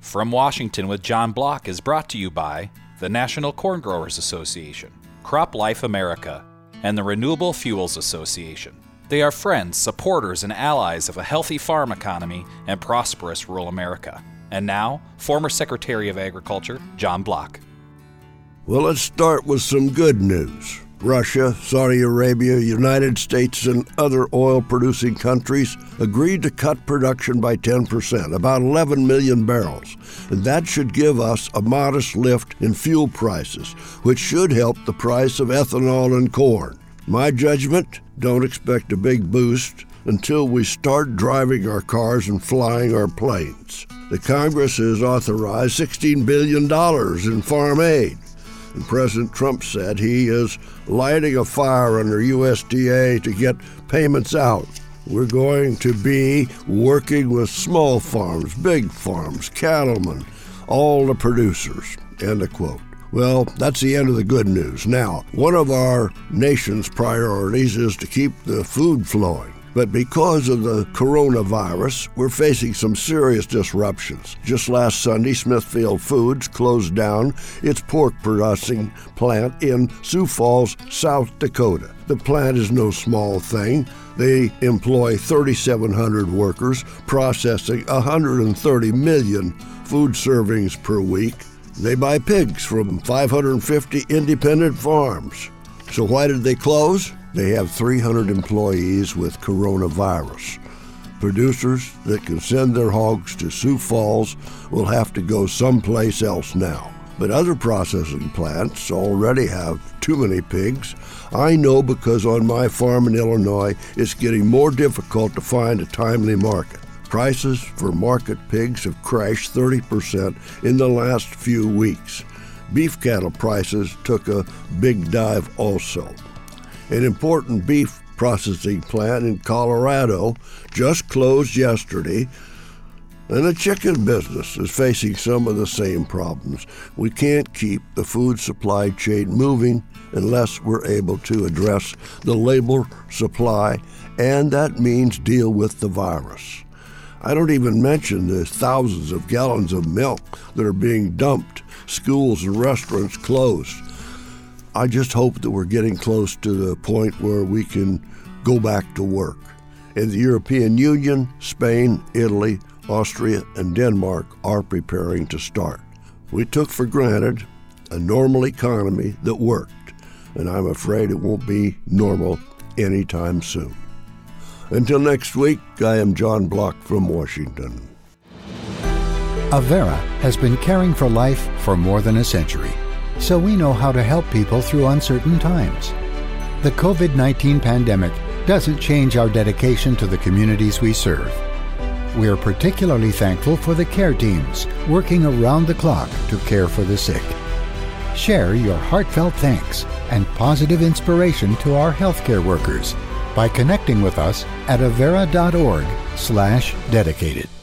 From Washington with John Block is brought to you by the National Corn Growers Association, Crop Life America, and the Renewable Fuels Association. They are friends, supporters, and allies of a healthy farm economy and prosperous rural America. And now, former Secretary of Agriculture John Block. Well, let's start with some good news. Russia, Saudi Arabia, United States, and other oil producing countries agreed to cut production by 10%, about 11 million barrels. And that should give us a modest lift in fuel prices, which should help the price of ethanol and corn. My judgment don't expect a big boost until we start driving our cars and flying our planes. The Congress has authorized $16 billion in farm aid. And President Trump said he is lighting a fire under USDA to get payments out. We're going to be working with small farms, big farms, cattlemen, all the producers. End of quote. Well, that's the end of the good news. Now, one of our nation's priorities is to keep the food flowing. But because of the coronavirus, we're facing some serious disruptions. Just last Sunday, Smithfield Foods closed down its pork processing plant in Sioux Falls, South Dakota. The plant is no small thing. They employ 3,700 workers, processing 130 million food servings per week. They buy pigs from 550 independent farms. So, why did they close? They have 300 employees with coronavirus. Producers that can send their hogs to Sioux Falls will have to go someplace else now. But other processing plants already have too many pigs. I know because on my farm in Illinois, it's getting more difficult to find a timely market. Prices for market pigs have crashed 30% in the last few weeks. Beef cattle prices took a big dive also. An important beef processing plant in Colorado just closed yesterday, and the chicken business is facing some of the same problems. We can't keep the food supply chain moving unless we're able to address the labor supply, and that means deal with the virus. I don't even mention the thousands of gallons of milk that are being dumped, schools and restaurants closed. I just hope that we're getting close to the point where we can go back to work. And the European Union, Spain, Italy, Austria, and Denmark are preparing to start. We took for granted a normal economy that worked, and I'm afraid it won't be normal anytime soon. Until next week, I am John Block from Washington. Avera has been caring for life for more than a century so we know how to help people through uncertain times. The COVID 19 pandemic doesn't change our dedication to the communities we serve. We are particularly thankful for the care teams working around the clock to care for the sick. Share your heartfelt thanks and positive inspiration to our healthcare workers by connecting with us at avera.org/dedicated.